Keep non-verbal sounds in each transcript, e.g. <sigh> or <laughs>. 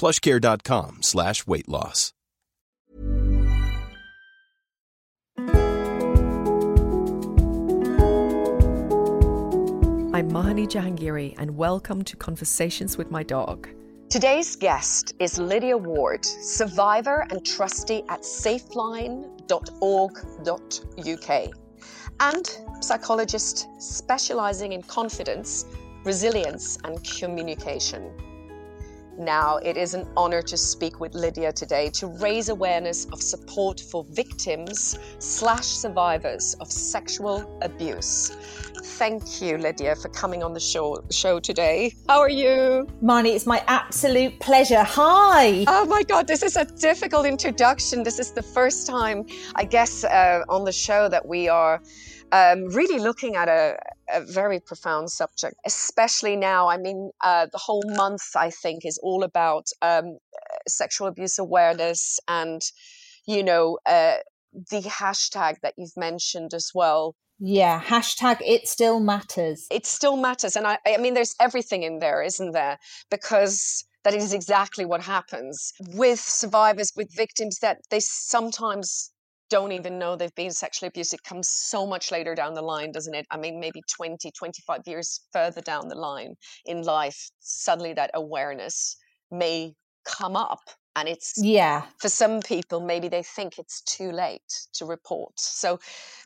plushcare.com slash weight loss. I'm Mahani Jahangiri, and welcome to Conversations with My Dog. Today's guest is Lydia Ward, survivor and trustee at safeline.org.uk, and psychologist specializing in confidence, resilience, and communication. Now, it is an honor to speak with Lydia today to raise awareness of support for victims slash survivors of sexual abuse. Thank you, Lydia, for coming on the show, show today. How are you? Marnie, it's my absolute pleasure. Hi. Oh my God, this is a difficult introduction. This is the first time, I guess, uh, on the show that we are um, really looking at a, a, very profound subject, especially now. I mean, uh, the whole month, I think, is all about um, sexual abuse awareness and, you know, uh, the hashtag that you've mentioned as well. Yeah, hashtag it still matters. It still matters. And I, I mean, there's everything in there, isn't there? Because that is exactly what happens with survivors, with victims, that they sometimes don't even know they've been sexually abused. It comes so much later down the line, doesn't it? I mean, maybe 20, 25 years further down the line in life, suddenly that awareness may come up. And it's, yeah, for some people, maybe they think it's too late to report. So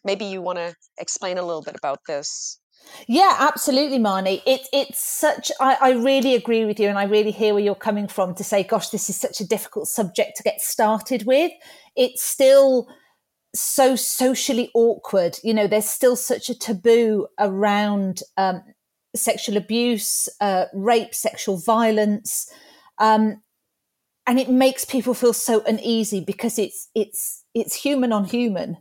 maybe you want to explain a little bit about this. Yeah, absolutely, Marnie. It, it's such, I, I, really agree with you, and I really hear where you're coming from to say, gosh, this is such a difficult subject to get started with. It's still so socially awkward. You know, there's still such a taboo around um, sexual abuse, uh, rape, sexual violence, um, and it makes people feel so uneasy because it's it's it's human on human.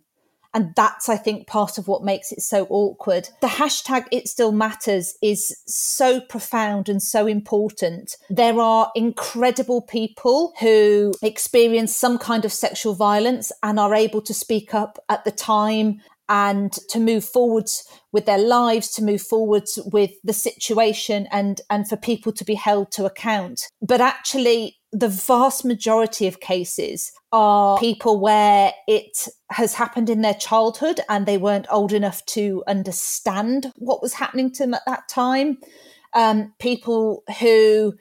And that's, I think, part of what makes it so awkward. The hashtag it still matters is so profound and so important. There are incredible people who experience some kind of sexual violence and are able to speak up at the time and to move forwards with their lives to move forwards with the situation and and for people to be held to account but actually the vast majority of cases are people where it has happened in their childhood and they weren't old enough to understand what was happening to them at that time. Um, people who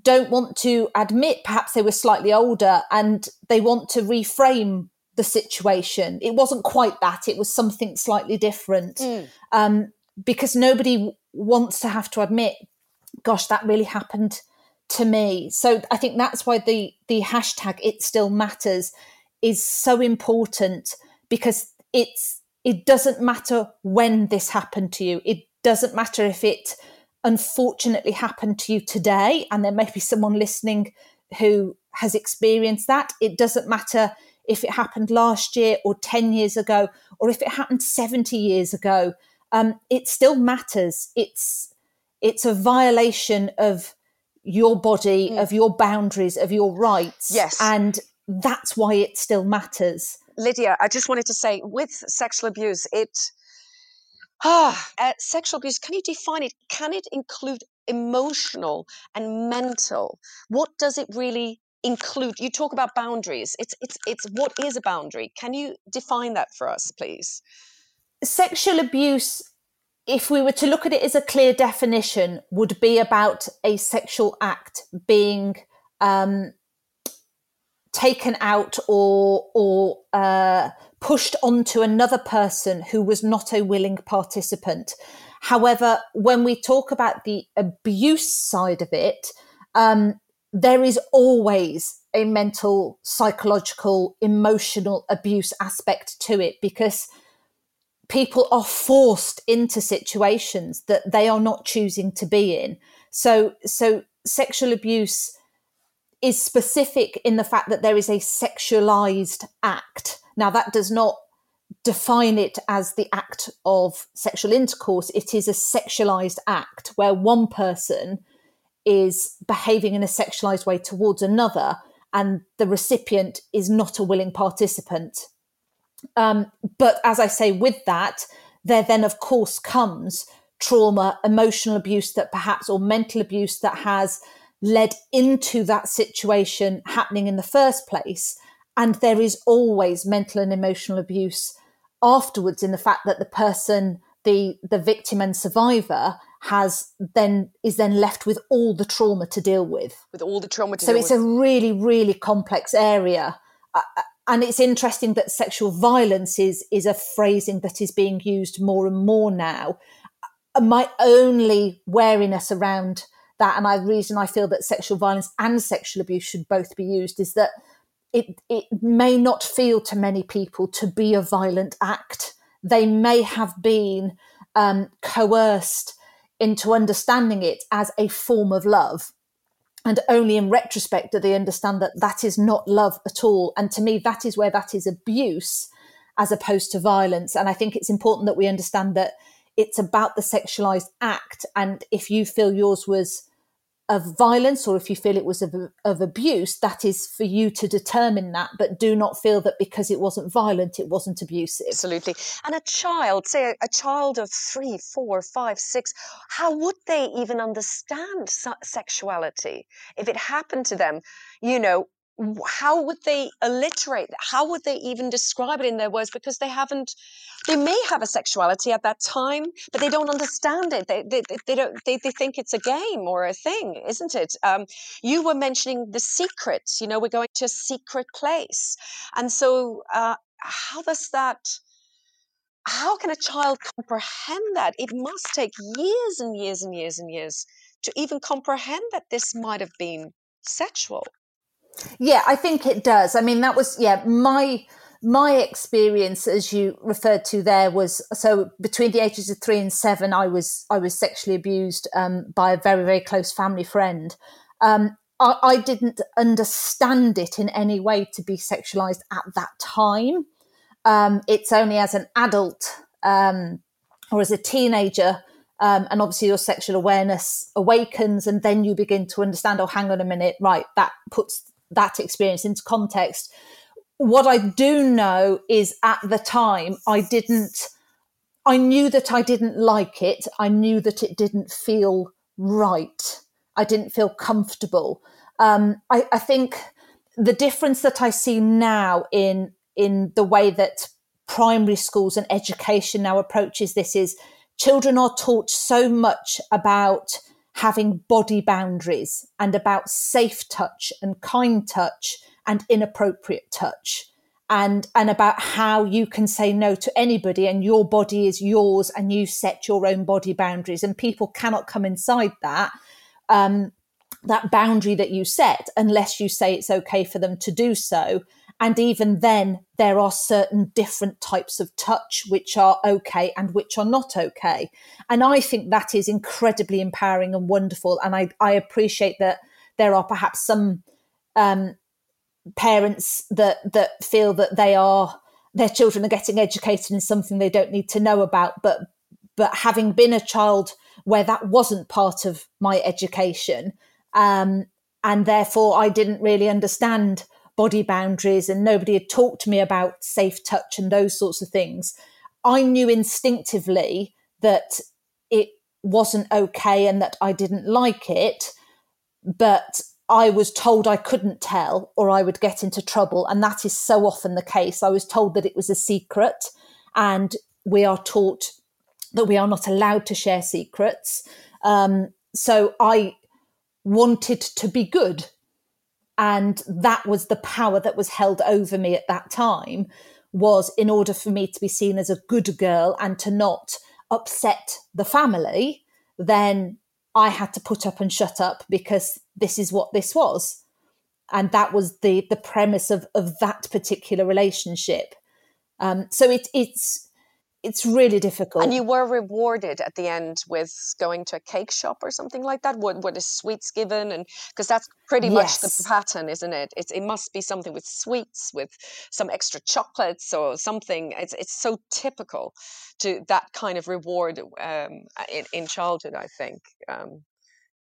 don't want to admit perhaps they were slightly older and they want to reframe the situation. It wasn't quite that, it was something slightly different. Mm. Um, because nobody wants to have to admit, gosh, that really happened to me. So I think that's why the the hashtag it still matters is so important because it's it doesn't matter when this happened to you. It doesn't matter if it unfortunately happened to you today and there may be someone listening who has experienced that. It doesn't matter if it happened last year or 10 years ago or if it happened 70 years ago. Um, it still matters. It's it's a violation of your body, mm. of your boundaries, of your rights. Yes. And that's why it still matters. Lydia, I just wanted to say with sexual abuse, it ah, <sighs> uh, sexual abuse, can you define it? Can it include emotional and mental? What does it really include? You talk about boundaries. It's it's it's what is a boundary? Can you define that for us, please? Sexual abuse if we were to look at it as a clear definition, would be about a sexual act being um, taken out or or uh, pushed onto another person who was not a willing participant. However, when we talk about the abuse side of it, um, there is always a mental, psychological, emotional abuse aspect to it because people are forced into situations that they are not choosing to be in. So, so sexual abuse is specific in the fact that there is a sexualized act. Now, that does not define it as the act of sexual intercourse. It is a sexualized act where one person is behaving in a sexualized way towards another, and the recipient is not a willing participant. Um, but as I say, with that, there then, of course, comes trauma, emotional abuse that perhaps, or mental abuse that has led into that situation happening in the first place. And there is always mental and emotional abuse afterwards in the fact that the person, the, the victim and survivor, has then is then left with all the trauma to deal with. With all the trauma to so it's with. a really, really complex area. Uh, uh, and it's interesting that sexual violence is is a phrasing that is being used more and more now. Uh, my only wariness around that, and the reason I feel that sexual violence and sexual abuse should both be used, is that it it may not feel to many people to be a violent act. They may have been um, coerced into understanding it as a form of love. And only in retrospect do they understand that that is not love at all. And to me, that is where that is abuse as opposed to violence. And I think it's important that we understand that it's about the sexualized act. And if you feel yours was of violence or if you feel it was of, of abuse, that is for you to determine that, but do not feel that because it wasn't violent, it wasn't abusive. Absolutely. And a child, say a, a child of three, four, five, six, how would they even understand sexuality if it happened to them? You know, how would they alliterate that? how would they even describe it in their words? Because they haven't they may have a sexuality at that time but they don't understand it. They, they, they don't they, they think it's a game or a thing isn't it? Um, you were mentioning the secrets you know we're going to a secret place. And so uh, how does that how can a child comprehend that? It must take years and years and years and years to even comprehend that this might have been sexual yeah, I think it does. I mean, that was yeah my my experience, as you referred to there, was so between the ages of three and seven, I was I was sexually abused um, by a very very close family friend. Um, I, I, didn't understand it in any way to be sexualized at that time. Um, it's only as an adult um, or as a teenager um, and obviously your sexual awareness awakens and then you begin to understand oh hang on a minute right that puts that experience into context. What I do know is at the time, I didn't, I knew that I didn't like it. I knew that it didn't feel right. I didn't feel comfortable. Um, I, I think the difference that I see now in in the way that primary schools and education now approaches this is children are taught so much about having body boundaries and about safe touch and kind touch and inappropriate touch and and about how you can say no to anybody and your body is yours and you set your own body boundaries and people cannot come inside that um, that boundary that you set unless you say it's okay for them to do so and even then, there are certain different types of touch which are okay and which are not okay. And I think that is incredibly empowering and wonderful. And I, I appreciate that there are perhaps some um, parents that that feel that they are their children are getting educated in something they don't need to know about. But but having been a child where that wasn't part of my education, um, and therefore I didn't really understand body boundaries and nobody had talked to me about safe touch and those sorts of things, I knew instinctively that it wasn't okay and that I didn't like it. But I was told I couldn't tell or I would get into trouble. And that is so often the case. I was told that it was a secret, and we are taught that we are not allowed to share secrets. Um, so I wanted to be good and that was the power that was held over me at that time was in order for me to be seen as a good girl and to not upset the family then i had to put up and shut up because this is what this was. And that was the the premise of of that particular relationship. Um, so it, it's it's really difficult. And you were rewarded at the end with going to a cake shop or something like that. What what is sweets given, and because that's pretty yes. much the pattern, isn't it? It it must be something with sweets, with some extra chocolates or something. It's it's so typical to that kind of reward um, in in childhood. I think. Um,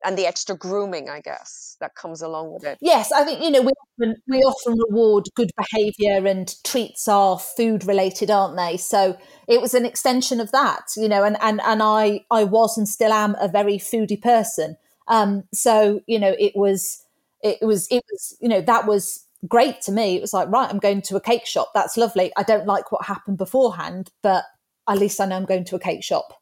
and the extra grooming, I guess, that comes along with it. Yes, I think you know we often we often reward good behaviour, and treats are food related, aren't they? So it was an extension of that, you know, and and and I I was and still am a very foodie person. Um, so you know, it was it was it was you know that was great to me. It was like right, I'm going to a cake shop. That's lovely. I don't like what happened beforehand, but at least I know I'm going to a cake shop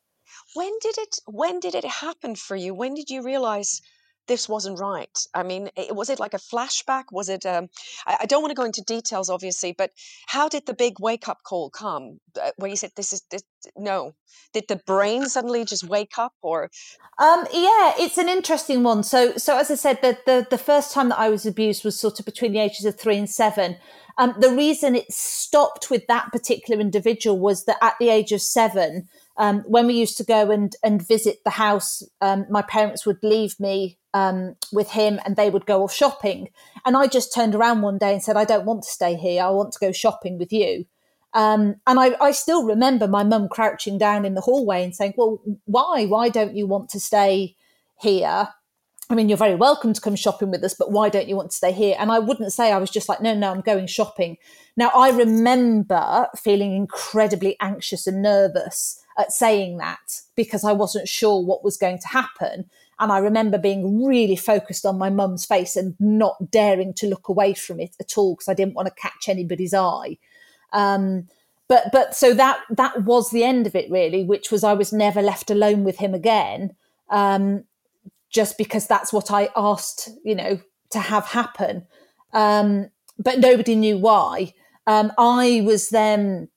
when did it when did it happen for you? When did you realize this wasn't right? I mean was it like a flashback? Was it um, I, I, don't want to go into details obviously but how did the big wake up call come? Uh, where you said this is this, no. Did the brain suddenly just wake up or? Um, yeah it's an interesting one. So so as i said the, the the first time that i was abused was sort of between the ages of three and seven. Um, the reason it stopped with that particular individual was that at the age of seven um, when we used to go and and visit the house, um, my parents would leave me um, with him, and they would go off shopping. And I just turned around one day and said, "I don't want to stay here. I want to go shopping with you." Um, and I, I still remember my mum crouching down in the hallway and saying, "Well, why? Why don't you want to stay here?" I mean, you're very welcome to come shopping with us, but why don't you want to stay here? And I wouldn't say I was just like, no, no, I'm going shopping. Now, I remember feeling incredibly anxious and nervous at saying that because I wasn't sure what was going to happen. And I remember being really focused on my mum's face and not daring to look away from it at all because I didn't want to catch anybody's eye. Um, but but so that that was the end of it really, which was I was never left alone with him again, um, just because that's what I asked, you know, to have happen. Um, but nobody knew why. Um, I was then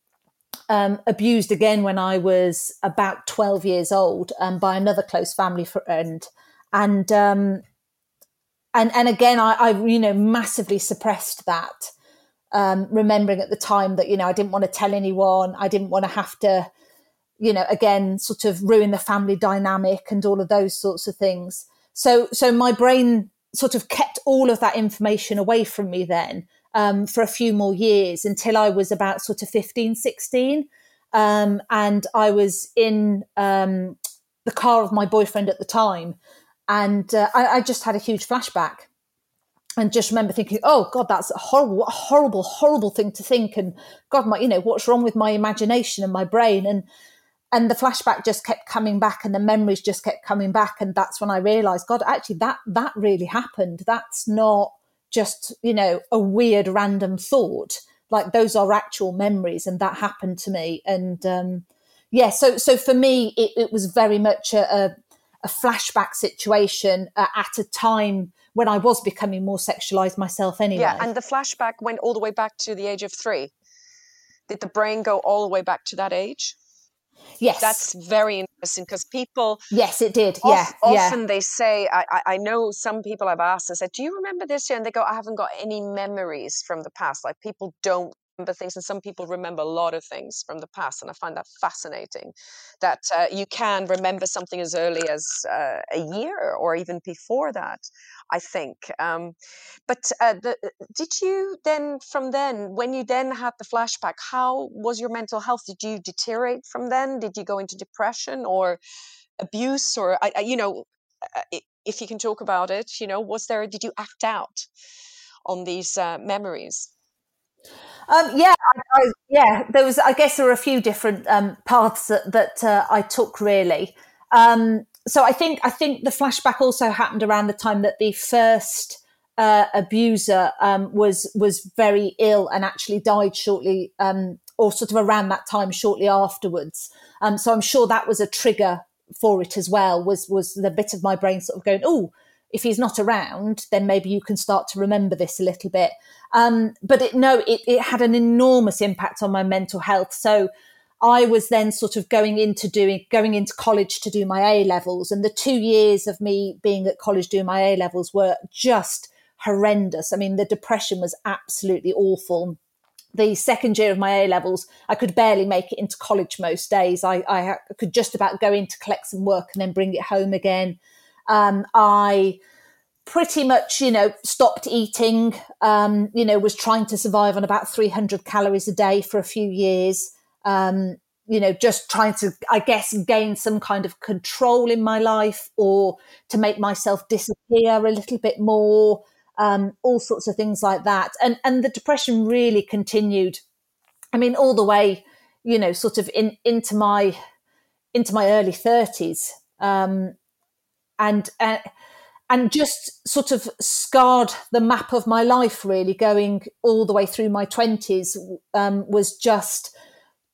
um, abused again when I was about 12 years old um, by another close family friend. And, um, and, and again, I, I, you know, massively suppressed that, um, remembering at the time that, you know, I didn't want to tell anyone. I didn't want to have to, you know, again, sort of ruin the family dynamic and all of those sorts of things. So, so my brain sort of kept all of that information away from me then um, for a few more years until I was about sort of 15, 16. Um, and I was in um, the car of my boyfriend at the time. And uh, I, I, just had a huge flashback and just remember thinking, oh God, that's a horrible, a horrible, horrible thing to think. And God, my, you know, what's wrong with my imagination and my brain? And, and the flashback just kept coming back and the memories just kept coming back. And that's when I realized, God, actually that, that really happened. That's not, just, you know, a weird random thought. Like those are actual memories, and that happened to me. And um, yeah, so so for me, it, it was very much a, a, a flashback situation uh, at a time when I was becoming more sexualized myself anyway. Yeah, and the flashback went all the way back to the age of three. Did the brain go all the way back to that age? Yes. That's very interesting because people. Yes, it did. Yeah. often yeah. they say, I, I know some people I've asked, I said, Do you remember this year? And they go, I haven't got any memories from the past. Like people don't remember things and some people remember a lot of things from the past and i find that fascinating that uh, you can remember something as early as uh, a year or even before that i think um, but uh, the, uh, did you then from then when you then had the flashback how was your mental health? Did you deteriorate from then? Did you go into depression or abuse or I, I, you know uh, if you can talk about it you know was there did you act out on these uh, memories um, yeah, I, I, yeah. There was, I guess, there were a few different um, paths that, that uh, I took really. Um, so I think, I think the flashback also happened around the time that the first uh, abuser um, was was very ill and actually died shortly, um, or sort of around that time, shortly afterwards. Um, so I'm sure that was a trigger for it as well. Was was the bit of my brain sort of going, oh if he's not around, then maybe you can start to remember this a little bit. Um, but it, no, it, it had an enormous impact on my mental health. So I was then sort of going into doing going into college to do my A levels, and the two years of me being at college doing my A levels were just horrendous. I mean, the depression was absolutely awful. The second year of my A levels, I could barely make it into college most days. I, I could just about go in to collect some work and then bring it home again. Um, I pretty much, you know, stopped eating, um, you know, was trying to survive on about 300 calories a day for a few years um, you know, just trying to, I guess, gain some kind of control in my life or to make myself disappear a little bit more, um, all sorts of things like that. And and the depression really continued. I mean, all the way, you know, sort of in into my into my early thirties, um, and uh, and just sort of scarred the map of my life. Really, going all the way through my twenties um, was just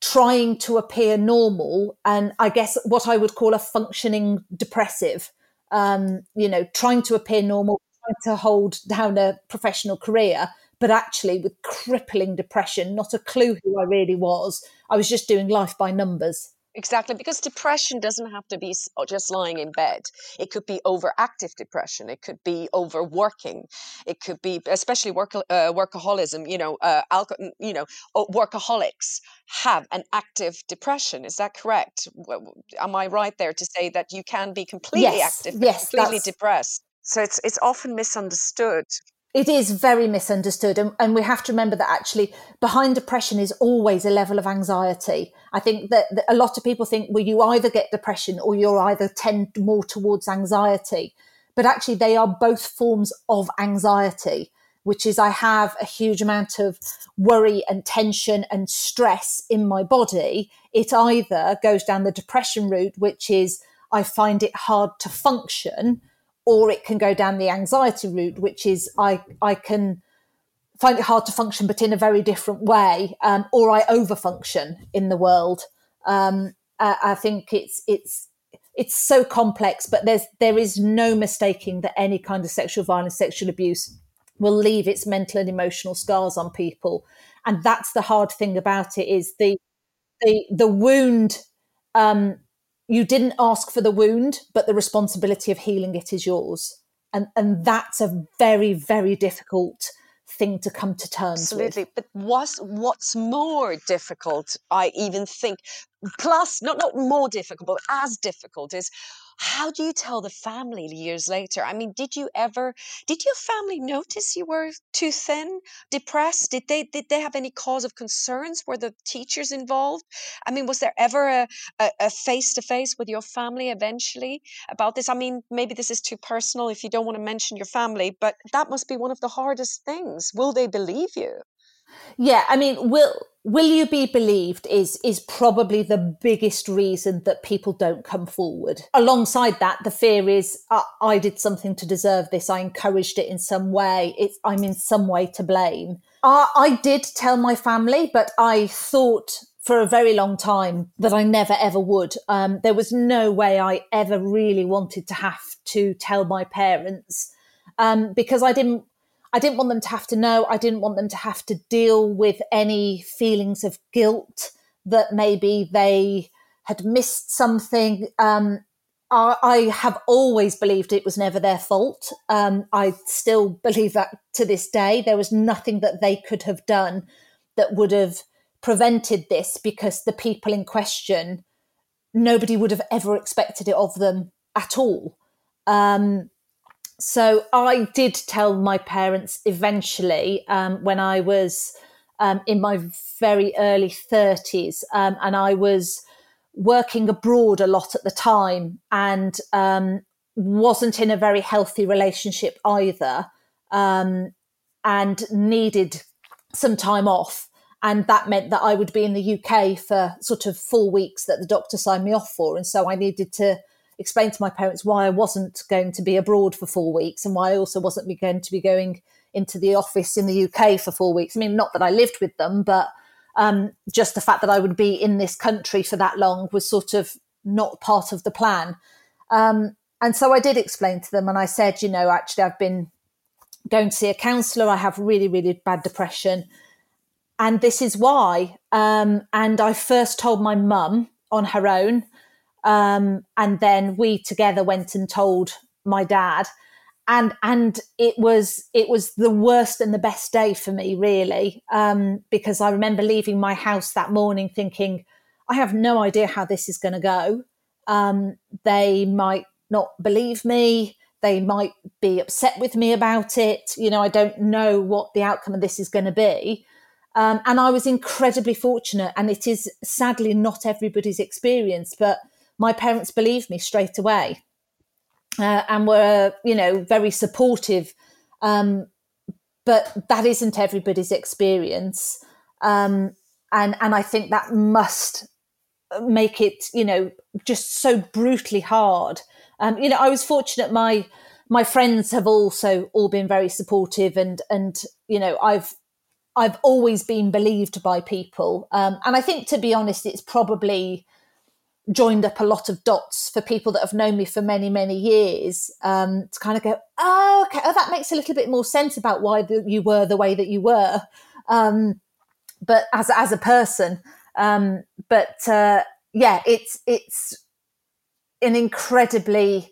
trying to appear normal and I guess what I would call a functioning depressive. Um, you know, trying to appear normal, trying to hold down a professional career, but actually with crippling depression, not a clue who I really was. I was just doing life by numbers. Exactly, because depression doesn't have to be just lying in bed. It could be overactive depression. It could be overworking. It could be, especially work, uh, workaholism. You know, uh, alcohol. You know, workaholics have an active depression. Is that correct? Am I right there to say that you can be completely yes, active, yes, completely depressed? So it's it's often misunderstood it is very misunderstood and, and, we have to remember that actually behind depression is always a level of anxiety. I think that, that, a lot of people think well you either get depression or you're either tend more towards anxiety. But actually they are both forms of anxiety which is i have a huge amount of worry and tension and stress in my body. It either goes down the depression route which is i find it hard to function or it can go down the anxiety route, which is I I can find it hard to function, but in a very different way, um, or I overfunction in the world. Um, I, I think it's it's it's so complex, but there's there is no mistaking that any kind of sexual violence, sexual abuse will leave its mental and emotional scars on people, and that's the hard thing about it is the the the wound um, you didn't ask for the wound, but the responsibility of healing it is yours. And, and that's a very, very difficult thing to come to terms Absolutely. with. But what's, what's more difficult, I even think, plus, not, not more difficult, but as difficult is how do you tell the family years later? I mean, did you ever, did your family notice you were too thin, depressed? Did they, did they have any cause of concerns? Were the teachers involved? I mean, was there ever a face to face with your family eventually about this? I mean, maybe this is too personal if you don't want to mention your family, but that must be one of the hardest things. Will they believe you? Yeah, I mean, will will you be believed is is probably the biggest reason that people don't come forward. Alongside that, the fear is uh, I did something to deserve this. I encouraged it in some way. It's I'm in some way to blame. I, I did tell my family, but I thought for a very long time that I never ever would. Um, there was no way I ever really wanted to have to tell my parents um, because I didn't I didn't want them to have to know. I didn't want them to have to deal with any feelings of guilt that maybe they had missed something. Um, I, I, have always believed it was never their fault. Um, I still believe that to this day. There was nothing that they could have done that would have prevented this because the people in question, nobody would have ever expected it of them at all. Um, so I did tell my parents eventually um, when I was um, in my very early 30s, um, and I was working abroad a lot at the time and um, wasn't in a very healthy relationship either, um, and needed some time off. And that meant that I would be in the UK for sort of four weeks that the doctor signed me off for. And so I needed to explain to my parents why I wasn't going to be abroad for four weeks and why I also wasn't going to be going into the office in the UK for four weeks. I mean, not that I lived with them, but um, just the fact that I would be in this country for that long was sort of not part of the plan. Um, and so I did explain to them, and I said, you know, actually, I've been going to see a counsellor. I have really, really bad depression, and this is why. Um, and I first told my mum on her own, um, and then we together went and told my dad. And and it was it was the worst and the best day for me really. Um, because i remember leaving my house that morning thinking i have no idea how this is going to go. Um, they might not believe me. They might be upset with me about it. You know i don't know what the outcome of this is going to be. Um, and i was incredibly fortunate and it is sadly not everybody's experience but my parents believed me straight away uh, and were, you know, very supportive. Um, but that isn't everybody's experience. Um, and, and I think that must make it, you know, just so brutally hard. Um, you know, I was fortunate my my friends have also all been very supportive and and you know I've I've always been believed by people. Um, and I think, to be honest, it's probably joined up a lot of dots for people that have known me for many, many years um, to kind of go, oh, okay, oh, that makes a little bit more sense about why the, you were the way that you were. Um, but as as a person, um, but uh, yeah, it's it's an incredibly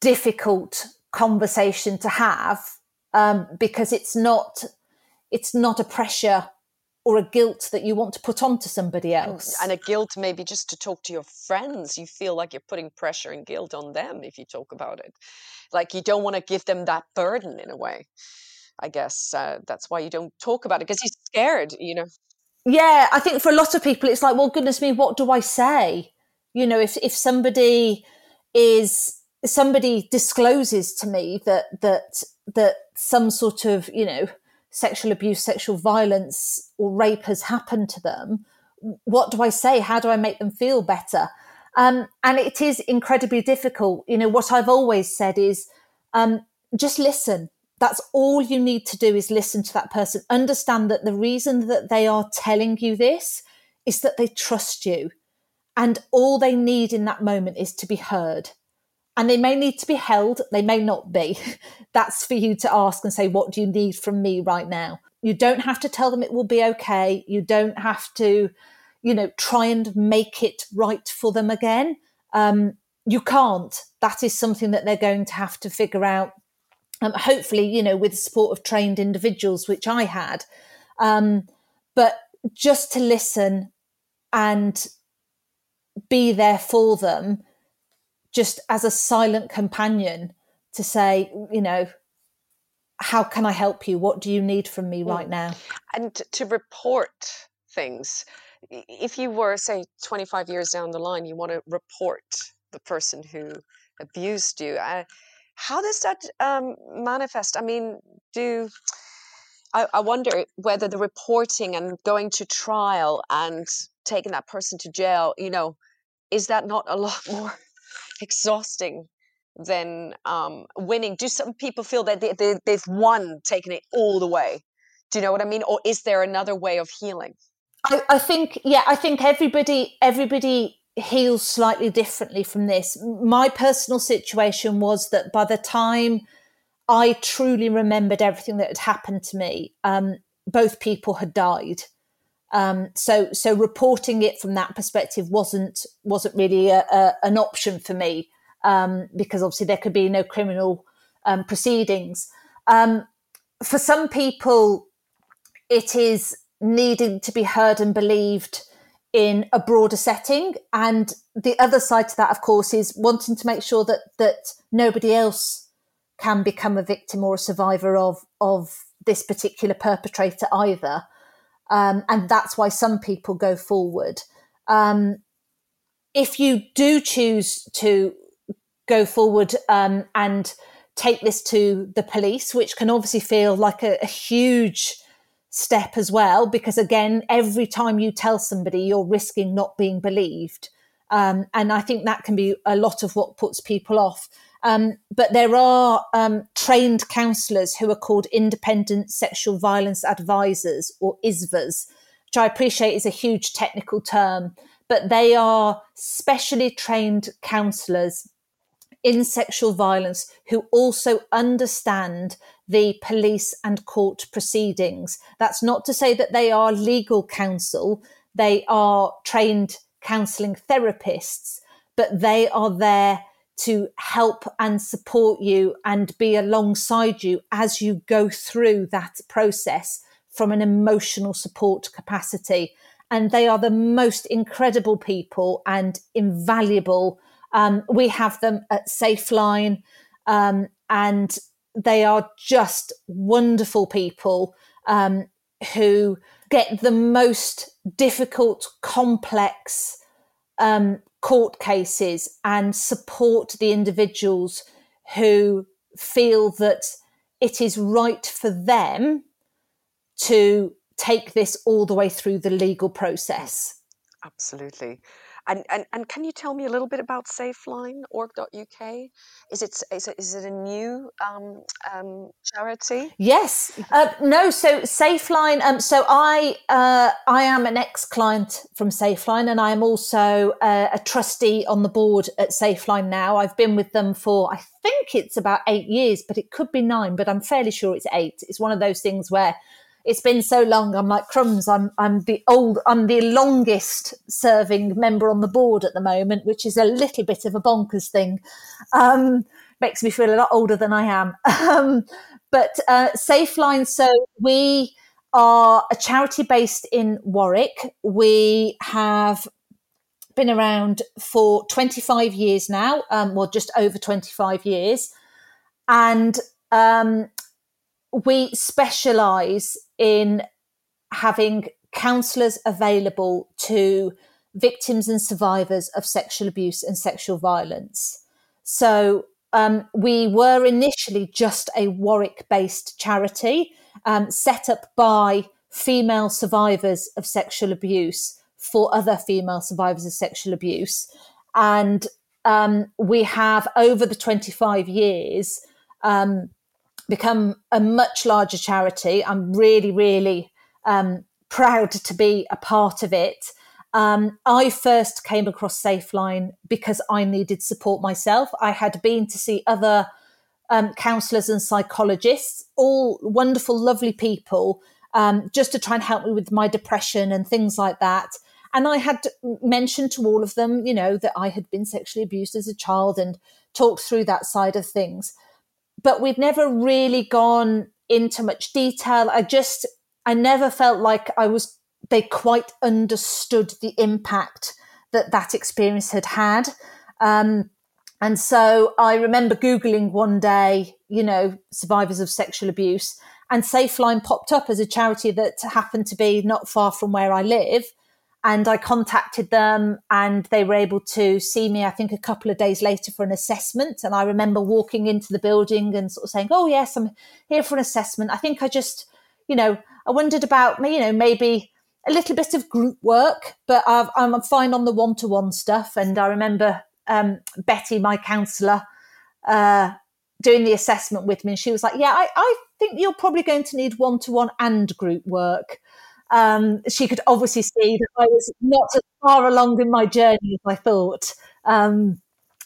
difficult conversation to have um, because it's not it's not a pressure or a guilt that you want to put onto somebody else. And, and, a guilt maybe just to talk to your friends. You feel like you're putting pressure and guilt on them if you talk about it. Like you don't want to give them that burden in a way. I guess uh, that's why you don't talk about it because you're scared, you know. Yeah, I think for a lot of people, it's like, well, goodness me, what do I say? You know, if if somebody is somebody discloses to me that that that some sort of you know sexual abuse, sexual violence, or rape has happened to them, what do I say? How do I make them feel better? Um, and it is incredibly difficult. You know, what I've always said is um, just listen. That's all you need to do is listen to that person. Understand that the reason that they are telling you this is that they trust you. And all they need in that moment is to be heard and they may need to be held, they may not be. <laughs> That's for you to ask and say, What do you need from me right now? You don't have to tell them it will be okay. You don't have to, you know, try and make it right for them again. Um, you can't. That is something that they're going to have to figure out. Um, hopefully, you know, with the support of trained individuals, which I had. Um, but just to listen and be there for them just as a silent companion to say, you know, how can I help you? What do you need from me right mm. now? And to report things. If you were, say, 25 years down the line, you want to report the person who abused you. Uh, how does that um, manifest? I mean, do I, I wonder whether the reporting and going to trial and taking that person to jail, you know, is that not a lot <laughs> more exhausting than um, winning? Do some people feel that they, they, they've won, taken it all the way? Do you know what I mean? Or is there another way of healing? I, I think, yeah, I think everybody, everybody heals slightly differently from this. My personal situation was that by the time I truly remembered everything that had happened to me, um, both people had died. Um, so so reporting it from that perspective wasn't wasn't really a, a, an option for me um, because obviously there could be no criminal um, proceedings. Um, for some people, it is needing to be heard and believed in a broader setting, and the other side to that, of course, is wanting to make sure that that nobody else can become a victim or a survivor of of this particular perpetrator either. Um, and that's why some people go forward. Um, if you do choose to go forward um, and take this to the police, which can obviously feel like a, a huge step as well, because again, every time you tell somebody, you're risking not being believed. Um, and I think that can be a lot of what puts people off. Um, but there are um, trained counsellors who are called independent sexual violence advisors or ISVAs, which I appreciate is a huge technical term, but they are specially trained counsellors in sexual violence who also understand the police and court proceedings. That's not to say that they are legal counsel, they are trained counseling therapists, but they are there to help and support you and be alongside you as you go through that process from an emotional support capacity. And they are the most incredible people and invaluable. Um, we have them at Safeline, um, and they are just wonderful people um, who get the most difficult, complex um, court cases and support the individuals who feel that it is right for them to take this all the way through the legal process. Absolutely. And, and, and can you tell me a little bit about safeline.org.uk? Is it, is it, is it a new um, um, charity? Yes. Uh, no, so Safeline, um, so I, uh, I am an ex-client from Safeline and I am also uh, a trustee on the board at Safeline now. I've been with them for, I think it's about eight years, but it could be nine, but I'm fairly sure it's eight. It's one of those things where it's been so long. I'm like crumbs. I'm I'm the old. I'm the longest serving member on the board at the moment, which is a little bit of a bonkers thing. Um, makes me feel a lot older than I am. <laughs> Um, but uh, Safeline. So we are a charity based in Warwick. We have been around for 25 years now, um, well, just over 25 years. And um, we specialize in having counselors available to victims and survivors of sexual abuse and sexual violence. So um, we were initially just a Warwick based charity um, set up by female survivors of sexual abuse for other female survivors of sexual abuse. And um, we have, over the 25 years, um, become a much larger charity. I'm really, really um, proud to be a part of it. Um, I first came across Safeline because I needed support myself. I had been to see other um, counselors and psychologists, all wonderful, lovely people, um, just to try and help me with my depression and things like that. And I had mentioned to all of them, you know, that I had been sexually abused as a child and talked through that side of things but we've never really gone into much detail. I just, I never felt like I was, they quite understood the impact that that experience had had. Um, and so I remember Googling one day, you know, survivors of sexual abuse, and Safeline popped up as a charity that happened to be not far from where I live. And I contacted them and they were able to see me, I think, a couple of days later for an assessment. And I remember walking into the building and sort of saying, Oh, yes, I'm here for an assessment. I think I just, you know, I wondered about, you know, maybe a little bit of group work, but i am fine on the one to one stuff. And I remember um, Betty, my counsellor, uh, doing the assessment with me. And she was like, Yeah, I, I think you're probably going to need one to one and group work um, she could obviously see that I was not as far along in my journey as I thought. Um,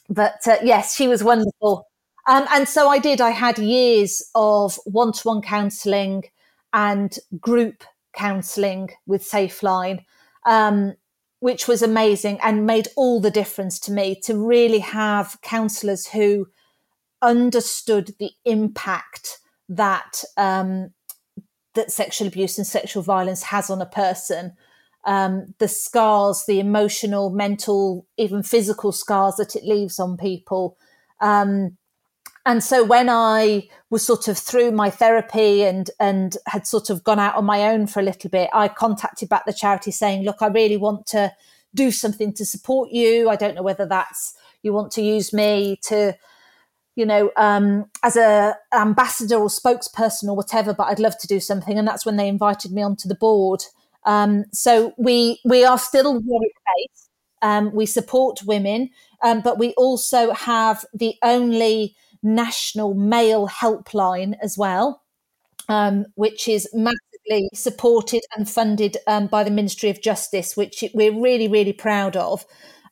but uh, yes, she was wonderful. Um, and so I did. I had years of one to one counselling and group counselling with Safeline, um, which was amazing and made all the difference to me to really have counsellors who understood the impact that um, that sexual abuse and sexual violence has on a person, um, the scars, the emotional, mental, even physical scars that it leaves on people. Um, and so when I was sort of through my therapy and and had sort of gone out on my own for a little bit, I contacted back the charity saying, "Look, I really want to do something to support you. I don't know whether that's you want to use me to you know, um, as a ambassador or spokesperson or whatever, but I'd love to do something. And that's when they invited me onto the board. Um, so we we are still Warwick based. Um, we support women, um, but we also have the only national male helpline as well, um, which is massively supported and funded um, by the Ministry of Justice, which we're really really proud of.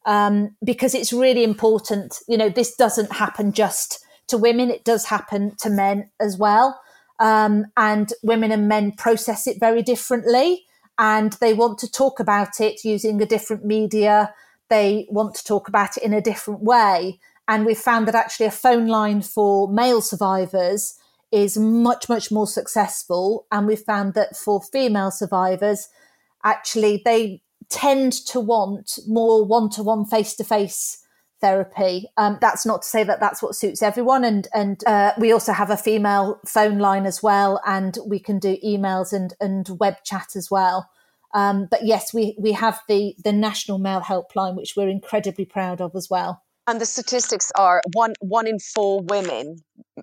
Um, because it's really important. You know, this doesn't happen just to women; it does happen to men as well. Um, and women and men process it very differently, and they want to talk about it using a different media. They want to talk about it in a different way. And we've found that actually a phone line for male survivors is much, much more successful. And we've found that for female survivors, actually, they tend to want more one to one face to face therapy. Um, that's not to say that that's what suits everyone. And and uh, we also have a female phone line as well, and we can do emails and and web chat as well. Um, but yes, we we have the the national male helpline, which we're incredibly proud of as well. And the statistics are one one in four women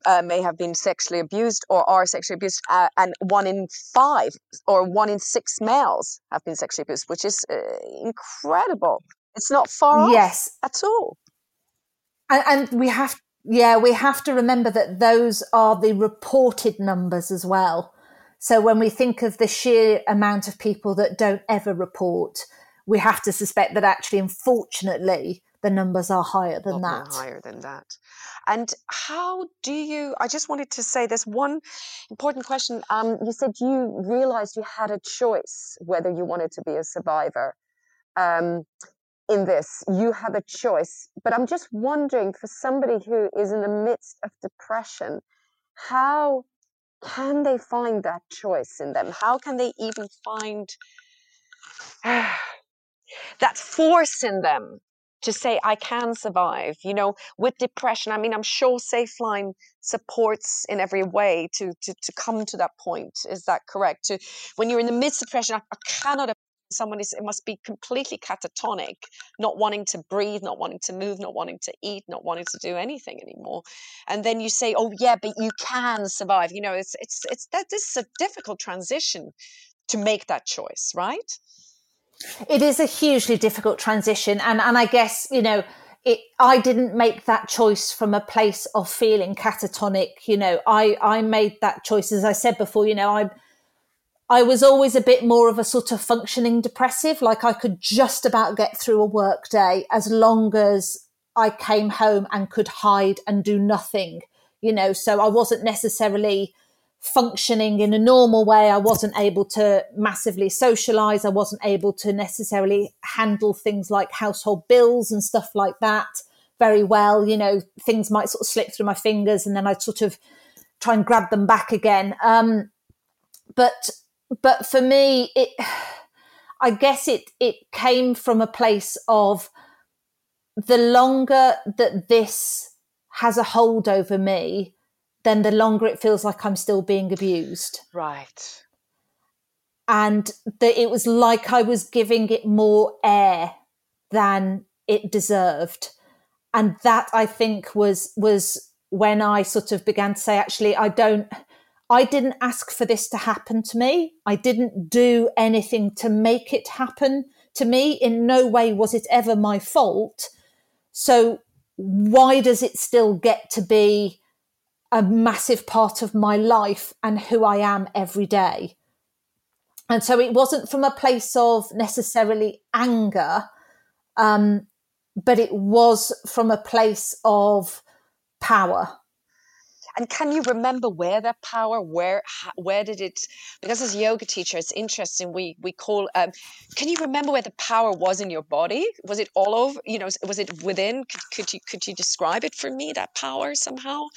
uh, may have been sexually abused or are sexually abused, uh, and one in five or one in six males have been sexually abused, which is uh, incredible. It's not far yes. at all. And, and we have, yeah, we have to remember that those are the reported numbers as well. So when we think of the sheer amount of people that don't ever report, we have to suspect that actually, unfortunately, the numbers are higher than that. Higher than that. And how do you? I just wanted to say this one important question. Um, you said you realized you had a choice whether you wanted to be a survivor. Um, in this, you have a choice. But I'm just wondering for somebody who is in the midst of depression, how can they find that choice in them? How can they even find <sighs> that force in them to say I can survive. You know, with depression, I mean, I'm sure SafeLine supports in every way to to to come to that point. Is that correct? To when you're in the midst of depression, I, I cannot. Someone is it must be completely catatonic, not wanting to breathe, not wanting to move, not wanting to eat, not wanting to do anything anymore. And then you say, "Oh yeah, but you can survive." You know, it's it's it's that this is a difficult transition to make that choice, right? It is a hugely difficult transition. And, and I guess, you know, it, I didn't make that choice from a place of feeling catatonic. You know, I, I made that choice, as I said before, you know, I, I was always a bit more of a sort of functioning depressive. Like I could just about get through a work day as long as I came home and could hide and do nothing, you know, so I wasn't necessarily functioning in a normal way. I wasn't able to massively socialize. I wasn't able to necessarily handle things like household bills and stuff like that very well. You know, things might sort of slip through my fingers and then I'd sort of try and grab them back again. Um, but, but for me, it, I guess it, it came from a place of the longer that this has a hold over me, then the longer it feels like I'm still being abused. Right. And that it was like I was giving it more air than it deserved. And that I think was was when I sort of began to say, actually, I don't I didn't ask for this to happen to me. I didn't do anything to make it happen to me. In no way was it ever my fault. So why does it still get to be a massive part of my life and who I am every day. And so it wasn't from a place of necessarily anger, um, but it was from a place of power. And can you remember where that power, where where did it? Because as a yoga teacher, it's interesting. We we call. Um, can you remember where the power was in your body? Was it all over? You know, was it within? Could, could you could you describe it for me? That power somehow.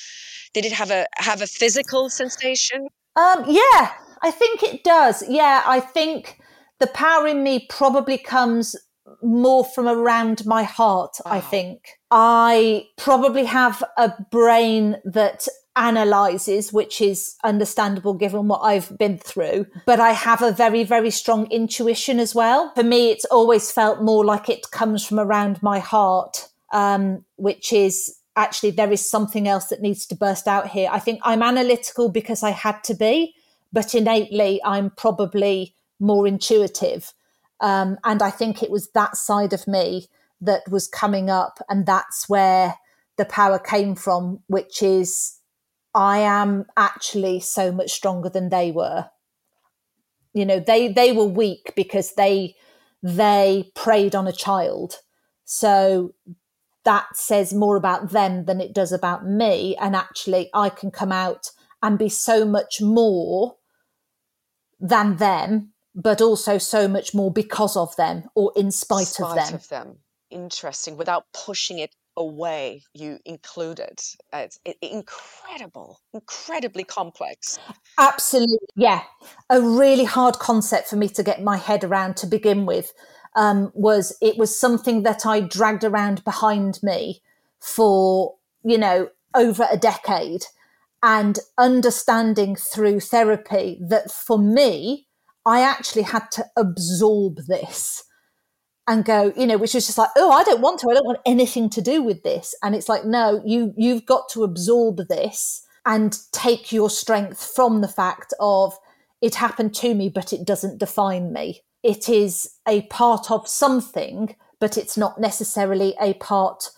Did it have a have a physical sensation? Um, yeah, I think it does. Yeah, I think the power in me probably comes more from around my heart. Wow. I think I probably have a brain that analyzes, which is understandable given what I've been through. But I have a very, very strong intuition as well. For me, it's always felt more like it comes from around my heart, um, which is actually there is something else that needs to burst out here. I think I'm analytical because I had to be, but innately I'm probably more intuitive. Um, and I think it was that side of me that was coming up, and that's where the power came from, which is I am actually so much stronger than they were. You know, they they were weak because they they preyed on a child So that says more about them than it does about me. And actually, I can come out and be so much more than them, but also so much more because of them or in spite, spite of them. of them. Interesting. Without pushing it away, you include it. Uh, it's incredible, incredibly complex. Absolutely. Yeah. A really hard concept for me to get my head around to begin with. Um, was it was something that I dragged around behind me for, you know, over a decade and understanding through therapy that for me, I actually had to absorb this and go, you know, which was just like, oh, I don't want to. I don't want anything to do with this. And it's like, no, you you've got to absorb this and take your strength from the fact of it happened to me, but it doesn't define me. It is a part of something, but it's not necessarily a part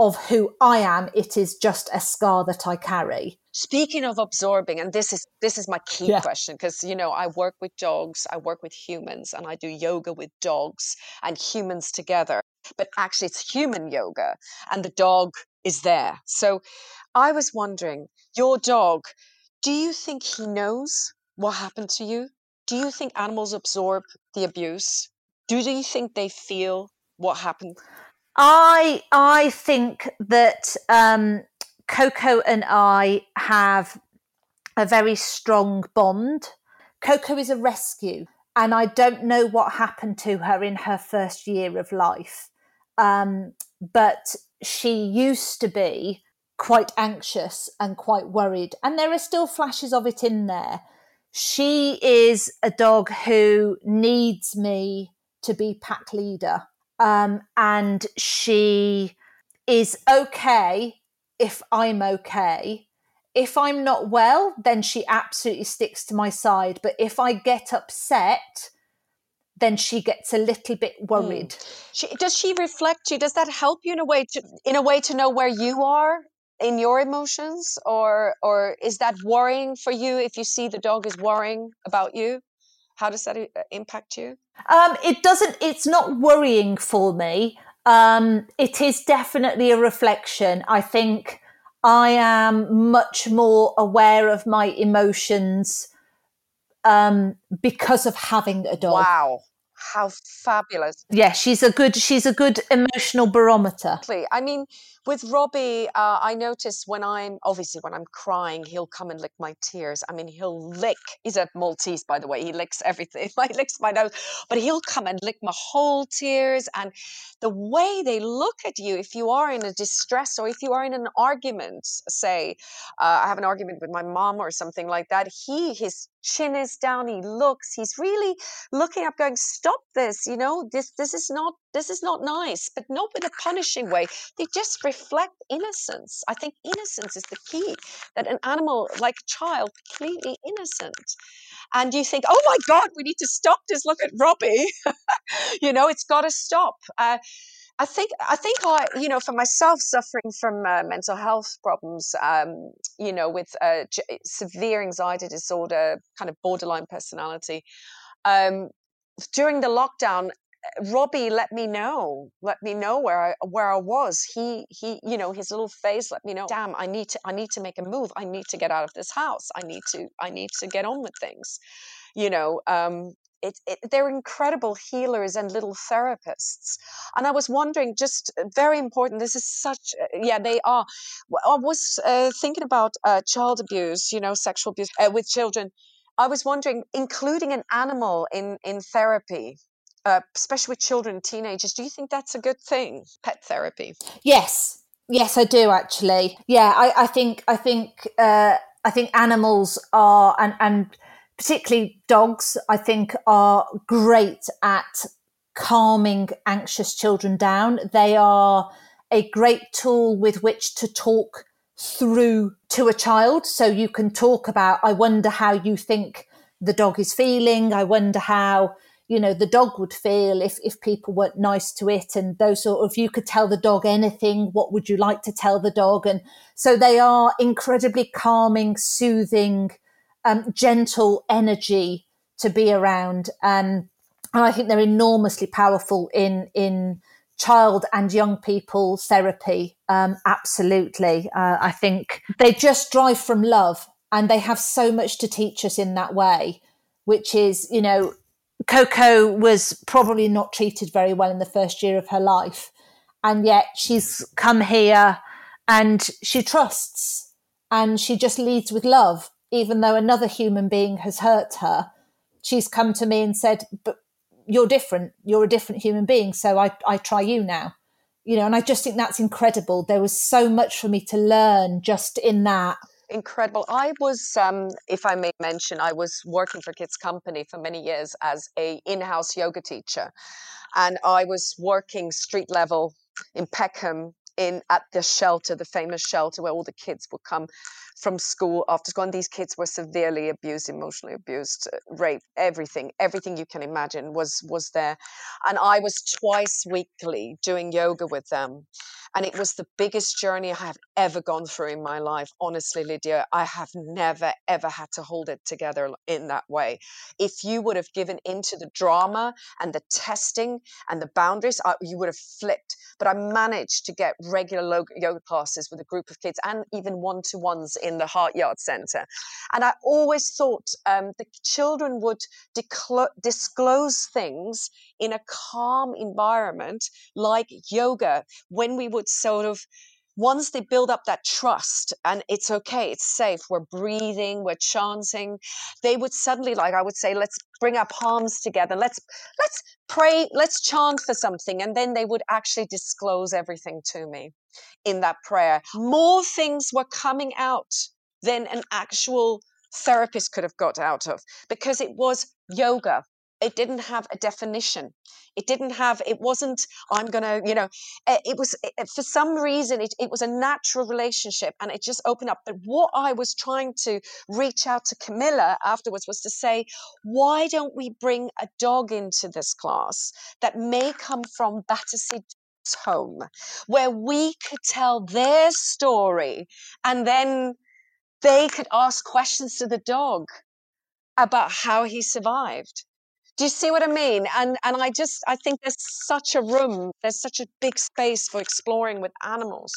of who I am. It is just a scar that I carry. Speaking of absorbing, and this is this is my key yeah. question because you know I work with dogs, I work with humans, and I do yoga with dogs and humans together. But actually, it's human yoga, and the dog is there. So, I was wondering, your dog, do you think he knows what happened to you? Do you think animals absorb the abuse? Do you think they feel what happened? I I think that um, Coco and I have a very strong bond. Coco is a rescue, and I don't know what happened to her in her first year of life. Um, but she used to be quite anxious and quite worried, and there are still flashes of it in there. She is a dog who needs me to be pack leader, um, and she is okay if I'm okay. If I'm not well, then she absolutely sticks to my side. But if I get upset, then she gets a little bit hmm. worried. She, does she reflect you? Does that help you in a way to in a way to know where you are in your emotions, or or is that worrying for you if you see the dog is worrying about you? How does that uh, impact you? Um, it doesn't. It's not worrying for me. Um, it is definitely a reflection. I think I am much more aware of my emotions um, because of having a dog. Wow how fabulous yeah she's a good she's a good emotional barometer i mean with Robbie, uh, I notice when I'm obviously when I'm crying, he'll come and lick my tears. I mean, he'll lick. He's a Maltese, by the way. He licks everything. <laughs> he licks my nose, but he'll come and lick my whole tears. And the way they look at you, if you are in a distress or if you are in an argument, say, uh, I have an argument with my mom or something like that. He, his chin is down. He looks. He's really looking up, going, "Stop this! You know, this this is not this is not nice." But not in a punishing way. They just reflect innocence. I think innocence is the key, that an animal, like a child, completely innocent. And you think, oh my God, we need to stop this. Look at Robbie. <laughs> you know, it's got to stop. Uh, I think I think I you know for myself suffering from uh, mental health problems um, you know with uh, severe anxiety disorder kind of borderline personality um, during the lockdown Robbie let me know, let me know where I where I was. He he, you know, his little face let me know. Damn, I need to I need to make a move. I need to get out of this house. I need to I need to get on with things. You know, um, it, it, they're incredible healers and little therapists. And I was wondering, just uh, very important. This is such, uh, yeah, they are. I was uh, thinking about uh, child abuse, you know, sexual abuse uh, with children. I was wondering, including an animal in in therapy uh, especially with children and teenagers. Do you think that's a good thing, pet therapy? Yes, yes, I do actually. Yeah, I, I think I think uh, I think animals are and and particularly dogs. I think are great at calming anxious children down. They are a great tool with which to talk through to a child. So you can talk about, I wonder how you think the dog is feeling. I wonder how you know the dog would feel if if people weren't nice to it and those sort of if you could tell the dog anything what would you like to tell the dog and so they are incredibly calming soothing um, gentle energy to be around um, and i think they're enormously powerful in in child and young people therapy. Um, absolutely. Uh, I think they just drive from love and they have so much to teach us in that way, which is, you know, Coco was probably not treated very well in the first year of her life. And yet she's come here and she trusts and she just leads with love, even though another human being has hurt her. She's come to me and said, But you're different. You're a different human being. So I, I try you now. You know, and I just think that's incredible. There was so much for me to learn just in that. Incredible. I was, um, if I may mention, I was working for Kids Company for many years as a in-house yoga teacher, and I was working street level in Peckham in at the shelter, the famous shelter where all the kids would come from school after school. And these kids were severely abused, emotionally abused, uh, raped, everything, everything you can imagine was was there. And I was twice weekly doing yoga with them. And it was the biggest journey I have ever gone through in my life. Honestly, Lydia, I have never, ever had to hold it together in that way. If you would have given into the drama and the testing and the boundaries, I, you would have flipped. But I managed to get regular yoga classes with a group of kids and even one to ones in the Heart Yard Center. And I always thought um, the children would disclose things in a calm environment like yoga when we would sort of once they build up that trust and it's okay it's safe we're breathing we're chanting they would suddenly like i would say let's bring our palms together let's let's pray let's chant for something and then they would actually disclose everything to me in that prayer. More things were coming out than an actual therapist could have got out of because it was yoga it didn't have a definition. It didn't have it wasn't i'm gonna you know eh, it was it, eh, for some reason it, it was a natural relationship and it just opened up. But what i was trying to reach out to Camila afterwards was to say why don't we bring a dog into this class that may come from battersea home where we could tell their story and then they could ask questions to the dog about how he survived do you see what I mean? And and I just I think there's such a room, there's such a big space for exploring with animals.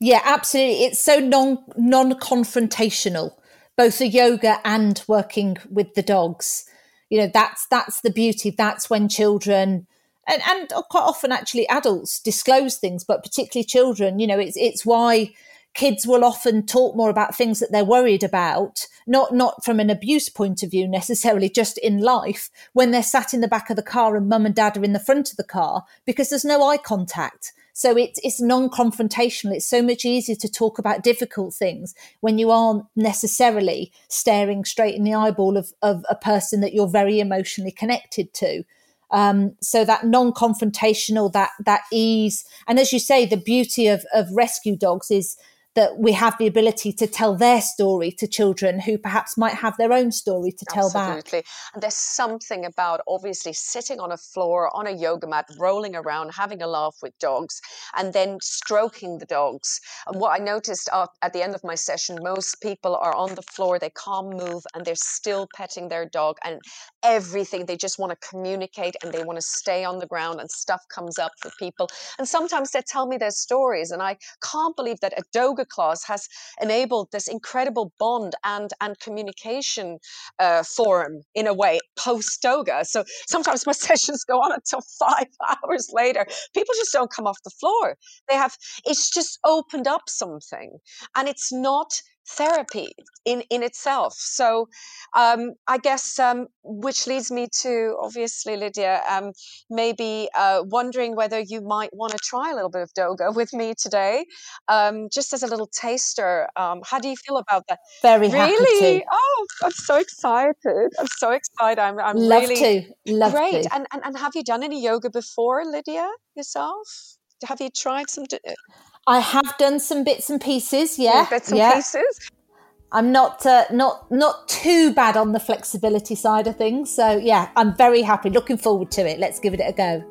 Yeah, absolutely. It's so non non confrontational, both the yoga and working with the dogs. You know, that's that's the beauty. That's when children and, and quite often actually adults disclose things, but particularly children, you know, it's it's why kids will often talk more about things that they're worried about, not not from an abuse point of view necessarily, just in life, when they're sat in the back of the car and mum and dad are in the front of the car because there's no eye contact. So it's it's non-confrontational. It's so much easier to talk about difficult things when you aren't necessarily staring straight in the eyeball of, of a person that you're very emotionally connected to. Um, so that non-confrontational, that that ease, and as you say, the beauty of of rescue dogs is that we have the ability to tell their story to children who perhaps might have their own story to tell Absolutely. back. And there's something about obviously sitting on a floor on a yoga mat, rolling around, having a laugh with dogs, and then stroking the dogs. And what I noticed at the end of my session, most people are on the floor, they can't move, and they're still petting their dog and everything. They just want to communicate and they want to stay on the ground, and stuff comes up for people. And sometimes they tell me their stories, and I can't believe that a yoga class has enabled this incredible bond and and communication uh, forum in a way post yoga. So sometimes <laughs> my sessions go on until five <laughs> hours later. People just don't come off the floor. They have it's just opened up something, and it's not therapy in in itself. So um, I guess um, which leads me to obviously Lydia, um, maybe uh, wondering whether you might want to try a little bit of doga with me today, um, just as a little taster. Um, how do you feel about that? Very happy. really? Oh, I'm so excited! I'm so excited. I'm, I'm love really to love great. To. And, and and have you done any yoga before, Lydia? Yourself? Have you tried some? I have done some bits and pieces. Yeah, bits and yeah. pieces. I'm not uh, not not too bad on the flexibility side of things. So yeah, I'm very happy. Looking forward to it. Let's give it a go.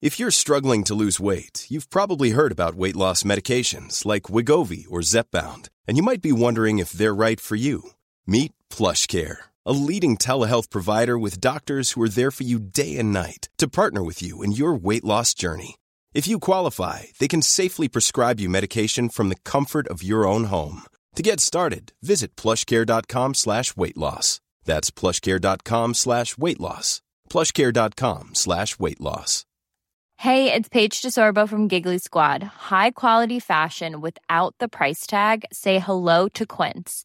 If you're struggling to lose weight, you've probably heard about weight loss medications like Wegovy or Zepbound, and you might be wondering if they're right for you. Meet PlushCare a leading telehealth provider with doctors who are there for you day and night to partner with you in your weight loss journey. If you qualify, they can safely prescribe you medication from the comfort of your own home. To get started, visit plushcare.com slash weight loss. That's plushcare.com slash weight loss. Plushcare.com slash weight loss. Hey, it's Paige DeSorbo from Giggly Squad. High quality fashion without the price tag. Say hello to Quince.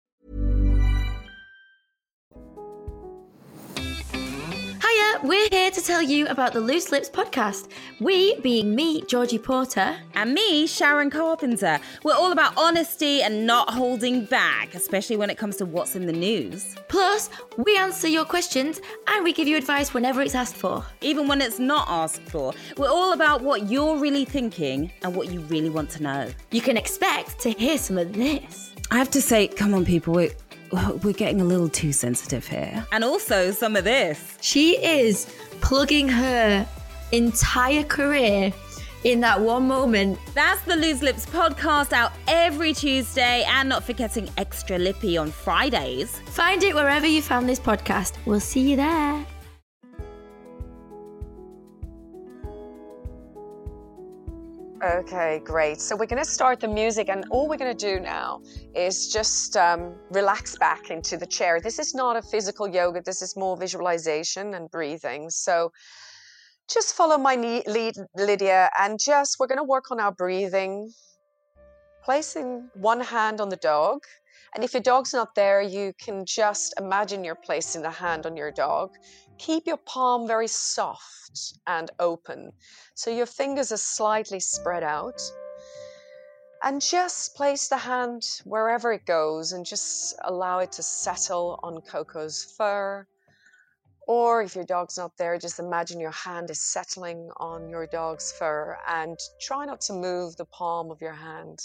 Hiya, we're here to tell you about the Loose Lips podcast. We, being me, Georgie Porter, And me, Sharon Carpenter. We're all about honesty and not holding back, especially when it comes to what's in the news. plus we answer your questions and we give you advice whenever it's asked for. Even when it's not asked for, we're all about what you're really thinking and what you really want to know. You can expect to hear some of this. I have to say, come on, people, we're, we're getting a little too sensitive here. And also some of this. She is plugging her entire career in that one moment. That's the Loose Lips podcast out every Tuesday and not forgetting Extra Lippy on Fridays. Find it wherever you found this podcast. We'll see you there. Okay, great. So we're going to start the music, and all we're going to do now is just um, relax back into the chair. This is not a physical yoga, this is more visualization and breathing. So just follow my lead, Lydia, and just we're going to work on our breathing, placing one hand on the dog. And if your dog's not there, you can just imagine you're placing the hand on your dog. Keep your palm very soft and open. So your fingers are slightly spread out. And just place the hand wherever it goes and just allow it to settle on Coco's fur. Or if your dog's not there, just imagine your hand is settling on your dog's fur and try not to move the palm of your hand.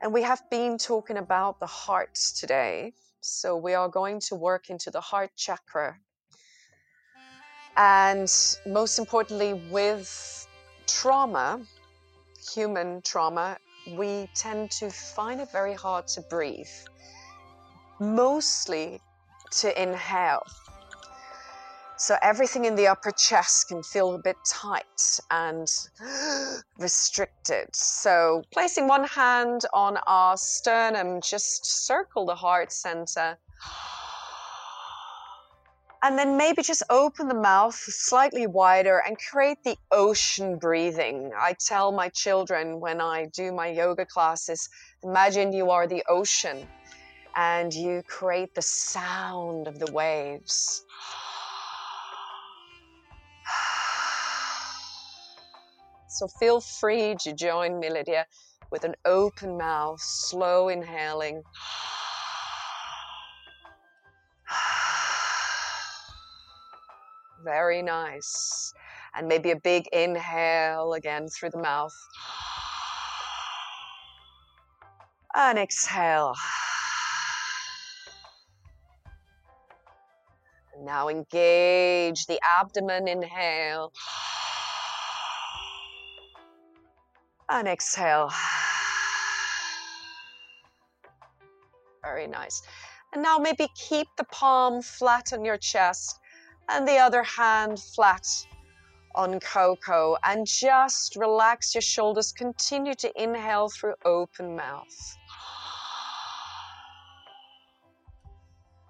And we have been talking about the heart today. So we are going to work into the heart chakra. And most importantly, with trauma, human trauma, we tend to find it very hard to breathe, mostly to inhale. So everything in the upper chest can feel a bit tight and <gasps> restricted. So placing one hand on our sternum, just circle the heart center. And then maybe just open the mouth slightly wider and create the ocean breathing. I tell my children when I do my yoga classes imagine you are the ocean and you create the sound of the waves. <sighs> So feel free to join me, Lydia, with an open mouth, slow inhaling. <sighs> <sighs> Very nice. And maybe a big inhale again through the mouth. And exhale. Now engage the abdomen, inhale. And exhale. Very nice. And now maybe keep the palm flat on your chest and the other hand flat on Coco. And just relax your shoulders. Continue to inhale through open mouth.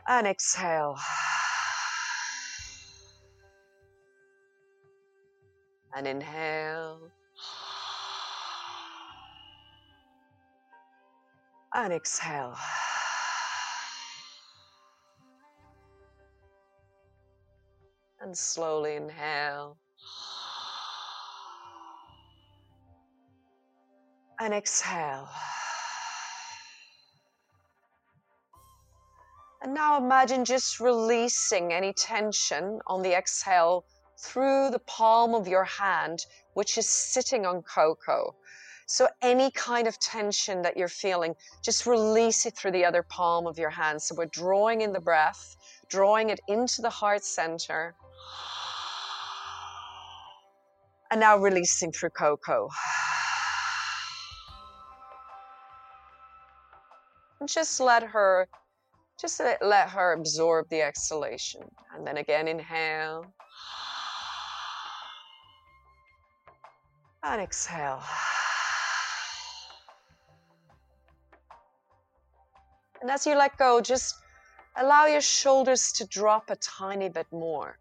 And exhale. And inhale. And exhale. And slowly inhale. And exhale. And now imagine just releasing any tension on the exhale through the palm of your hand, which is sitting on Coco. So, any kind of tension that you're feeling, just release it through the other palm of your hand. So, we're drawing in the breath, drawing it into the heart center. And now releasing through Coco. And just let her just let her absorb the exhalation. And then again, inhale. And exhale. And as you let go, just allow your shoulders to drop a tiny bit more.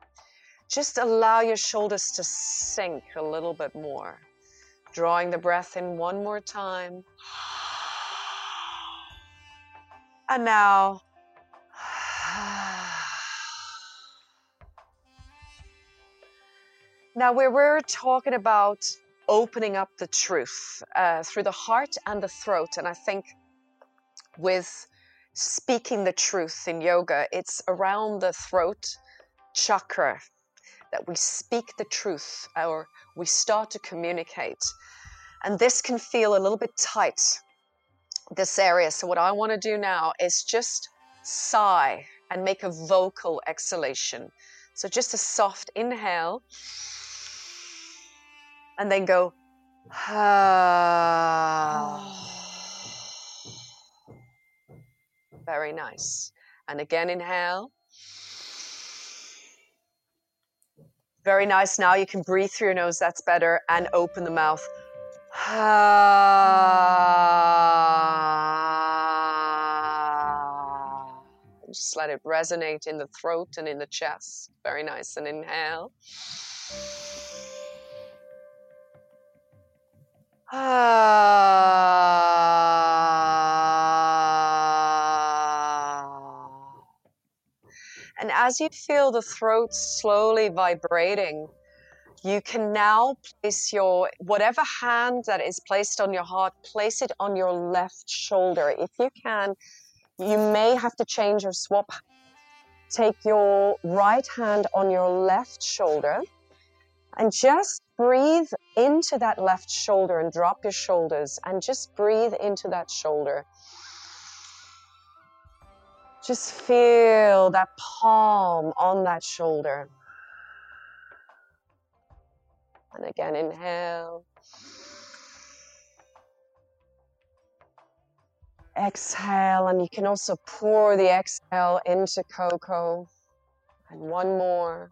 Just allow your shoulders to sink a little bit more. Drawing the breath in one more time. And now Now, where we're talking about opening up the truth uh, through the heart and the throat, and I think with speaking the truth in yoga, it's around the throat chakra that we speak the truth or we start to communicate. And this can feel a little bit tight, this area. So, what I want to do now is just sigh and make a vocal exhalation. So, just a soft inhale and then go, <sighs> Very nice. And again, inhale. Very nice. Now you can breathe through your nose. That's better. And open the mouth. <sighs> Just let it resonate in the throat and in the chest. Very nice. And inhale. And <sighs> as you feel the throat slowly vibrating, you can now place your whatever hand that is placed on your heart, place it on your left shoulder. If you can, you may have to change or swap. Take your right hand on your left shoulder and just breathe into that left shoulder and drop your shoulders and just breathe into that shoulder. Just feel that palm on that shoulder. And again, inhale. Exhale, and you can also pour the exhale into Coco. And one more.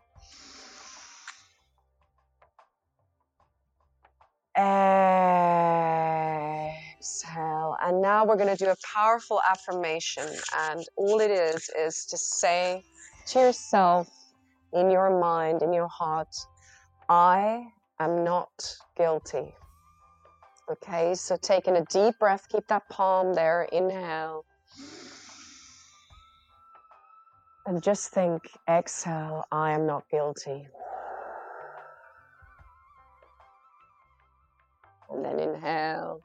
Exhale. And now we're going to do a powerful affirmation. And all it is, is to say to yourself in your mind, in your heart, I am not guilty. Okay, so taking a deep breath, keep that palm there, inhale. And just think, exhale, I am not guilty. And then inhale.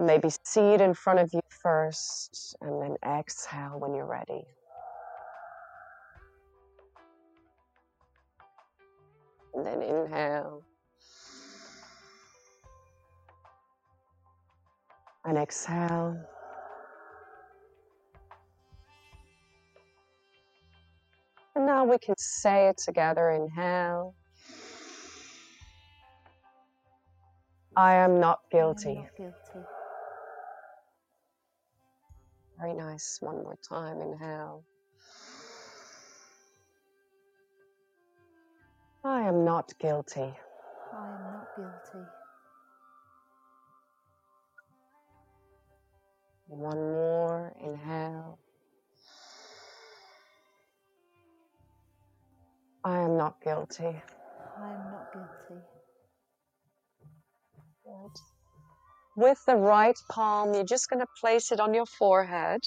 And maybe see it in front of you first, and then exhale when you're ready. And then inhale. And exhale. And now we can say it together. Inhale. I am not guilty. Not guilty. Very nice. One more time. Inhale. I am not guilty. I am not guilty. One more inhale. I am not guilty. I am not guilty. Good. With the right palm, you're just going to place it on your forehead.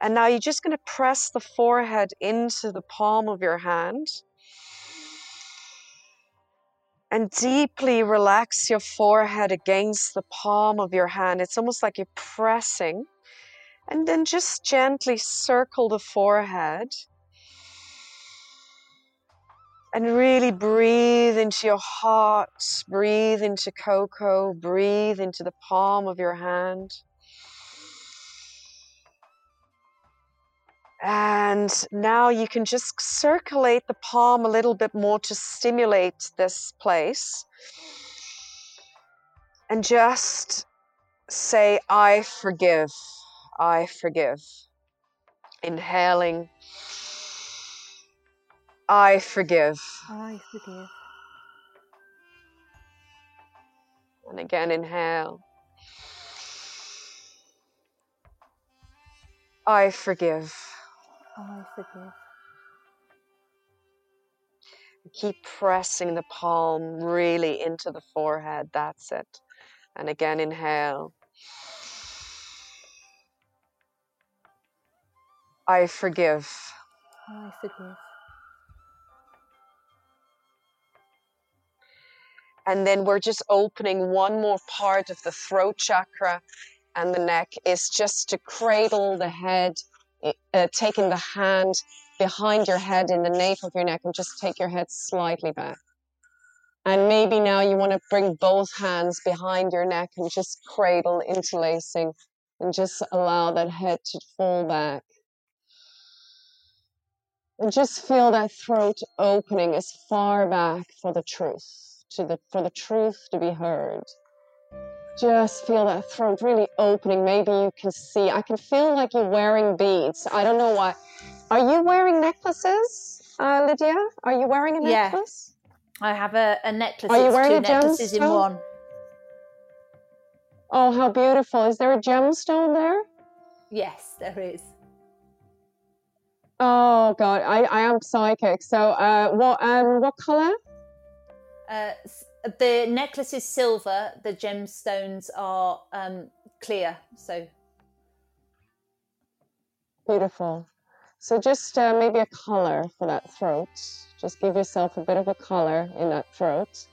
And now you're just going to press the forehead into the palm of your hand. And deeply relax your forehead against the palm of your hand. It's almost like you're pressing. And then just gently circle the forehead. And really breathe into your heart, breathe into Coco, breathe into the palm of your hand. And now you can just circulate the palm a little bit more to stimulate this place. And just say, I forgive, I forgive. Inhaling, I forgive. I forgive. And again, inhale. I forgive. I forgive. Keep pressing the palm really into the forehead. That's it. And again, inhale. I forgive. I forgive. And then we're just opening one more part of the throat chakra and the neck is just to cradle the head, uh, taking the hand behind your head in the nape of your neck and just take your head slightly back. And maybe now you want to bring both hands behind your neck and just cradle interlacing and just allow that head to fall back. And just feel that throat opening as far back for the truth, to the, for the truth to be heard. Just feel that throat really opening. Maybe you can see. I can feel like you're wearing beads. I don't know why. Are you wearing necklaces, uh, Lydia? Are you wearing a necklace? Yeah. I have a, a necklace. Are you it's wearing two a necklaces in gemstone? one. Oh, how beautiful. Is there a gemstone there? Yes, there is. Oh God, I, I am psychic. So uh what um what colour? Uh, the necklace is silver. The gemstones are um, clear. So Beautiful. So just uh, maybe a colour for that throat. Just give yourself a bit of a colour in that throat.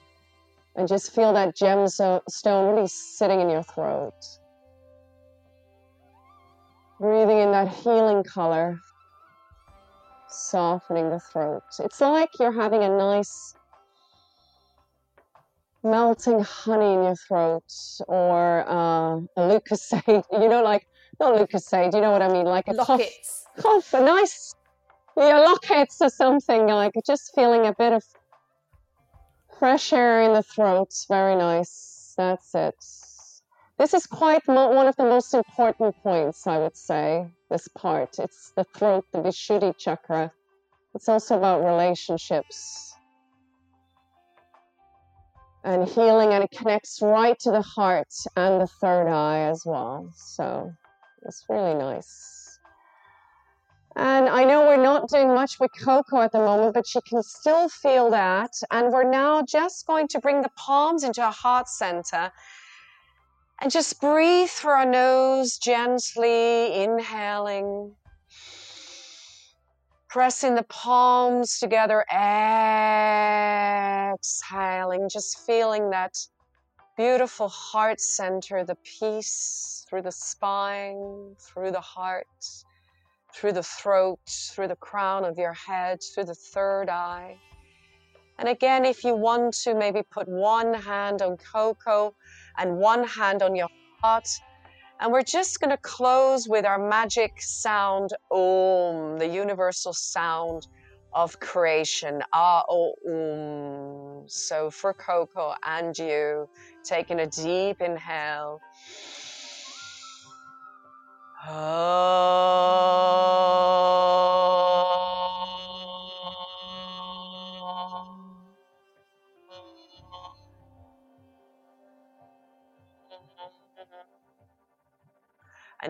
And just feel that gemstone really sitting in your throat. Breathing in that healing colour, softening the throat. It's like you're having a nice melting honey in your throat or uh, a Lucozade, <laughs> you know, like, not Lucozade, you know what I mean? Like a cough, lockets. cough, a nice, yeah, lockets or something, like just feeling a bit of fresh air in the throat. Very nice. That's it. This is quite mo- one of the most important points, I would say, this part. It's the throat, the Vishuddhi chakra. It's also about relationships and healing, and it connects right to the heart and the third eye as well. So it's really nice. And I know we're not doing much with Coco at the moment, but she can still feel that. And we're now just going to bring the palms into our heart center and just breathe through our nose gently, inhaling. Pressing the palms together, exhaling, just feeling that beautiful heart center, the peace through the spine, through the heart, through the throat, through the crown of your head, through the third eye. And again, if you want to, maybe put one hand on Coco and one hand on your heart. And we're just going to close with our magic sound, Om, the universal sound of creation. Ah, oh, Om. So for Coco and you, taking a deep inhale.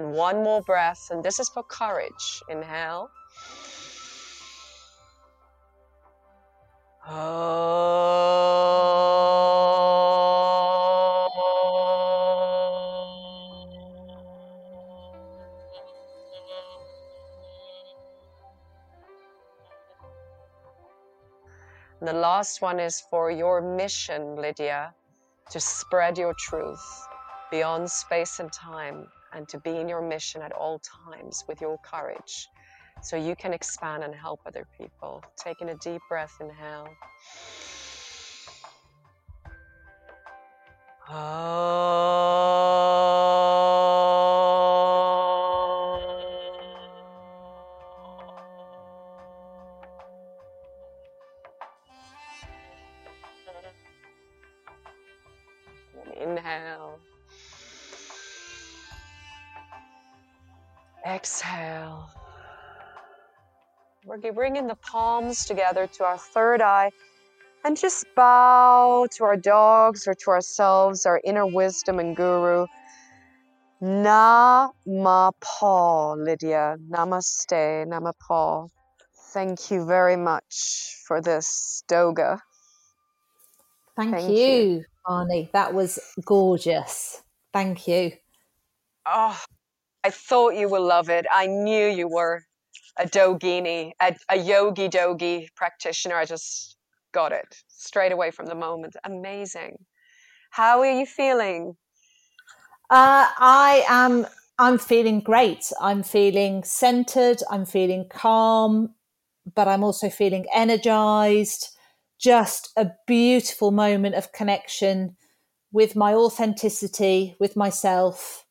One more breath, and this is for courage. Inhale. And the last one is for your mission, Lydia, to spread your truth beyond space and time and to be in your mission at all times with your courage so you can expand and help other people. Taking a deep breath, inhale. Inhale. Exhale. We're bringing the palms together to our third eye and just bow to our dogs or to ourselves, our inner wisdom and guru. Namapaw, Lydia. Namaste, Namapaw. Thank you very much for this doga. Thank, Thank you, you. Arnie. That was gorgeous. Thank you. Oh, I thought you would love it. I knew you were a dogini, a, a yogi dogi practitioner. I just got it straight away from the moment. Amazing. How are you feeling? Uh, I am. I'm feeling great. I'm feeling centered. I'm feeling calm, but I'm also feeling energized. Just a beautiful moment of connection with my authenticity, with myself,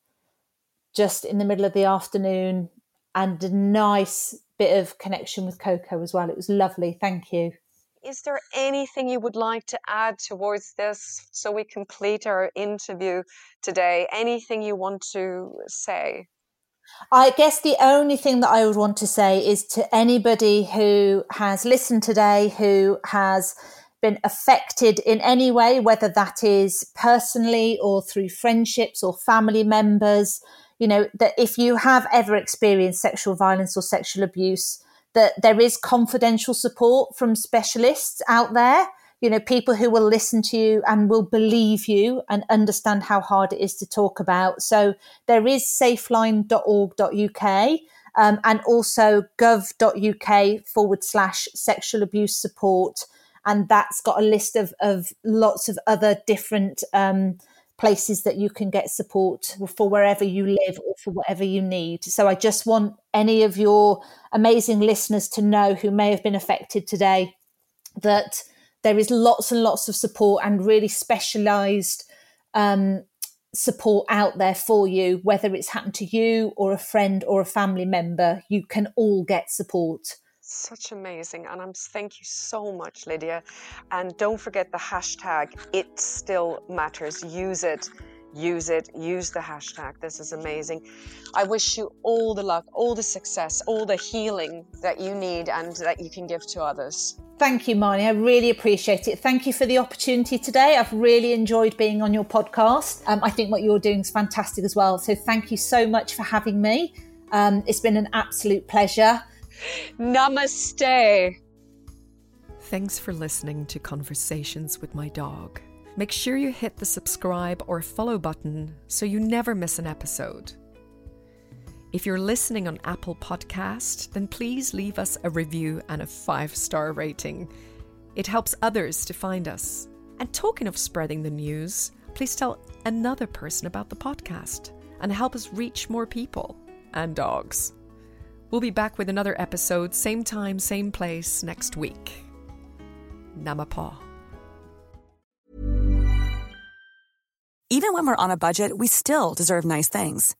just in the middle of the afternoon, and a nice bit of connection with Coco as well. It was lovely. Thank you. Is there anything you would like to add towards this so we complete our interview today? Anything you want to say? I guess the only thing that I would want to say is to anybody who has listened today, who has been affected in any way, whether that is personally or through friendships or family members, you know, that if you have ever experienced sexual violence or sexual abuse, that there is confidential support from specialists out there, you know, people who will listen to you and will believe you and understand how hard it is to talk about. So there is safeline.org.uk um, and also gov.uk forward slash sexual abuse support. And that's got a list of, of lots of other different um, places that you can get support for wherever you live or for whatever you need. So I just want any of your amazing listeners to know who may have been affected today that there is lots and lots of support and really specialized um, support out there for you, whether it's happened to you or a friend or a family member. You can all get support. Such amazing. And I'm thank you so much, Lydia. And don't forget the hashtag it still matters. Use it. Use it. Use the hashtag. This is amazing. I wish you all the luck, all the success, all the healing that you need and that you can give to others. Thank you, Marnie. I really appreciate it. Thank you for the opportunity today. I've really enjoyed being on your podcast. Um, I think what you're doing is fantastic as well. So thank you so much for having me. Um, it's been an absolute pleasure. Namaste. Thanks for listening to Conversations with My Dog. Make sure you hit the subscribe or follow button so you never miss an episode. If you're listening on Apple Podcast, then please leave us a review and a five-star rating. It helps others to find us. And talking of spreading the news, please tell another person about the podcast and help us reach more people and dogs. We'll be back with another episode, same time, same place, next week. Namapaw. Even when we're on a budget, we still deserve nice things.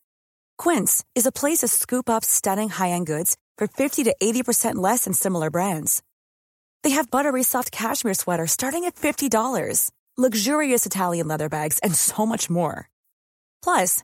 Quince is a place to scoop up stunning high end goods for 50 to 80% less than similar brands. They have buttery soft cashmere sweaters starting at $50, luxurious Italian leather bags, and so much more. Plus,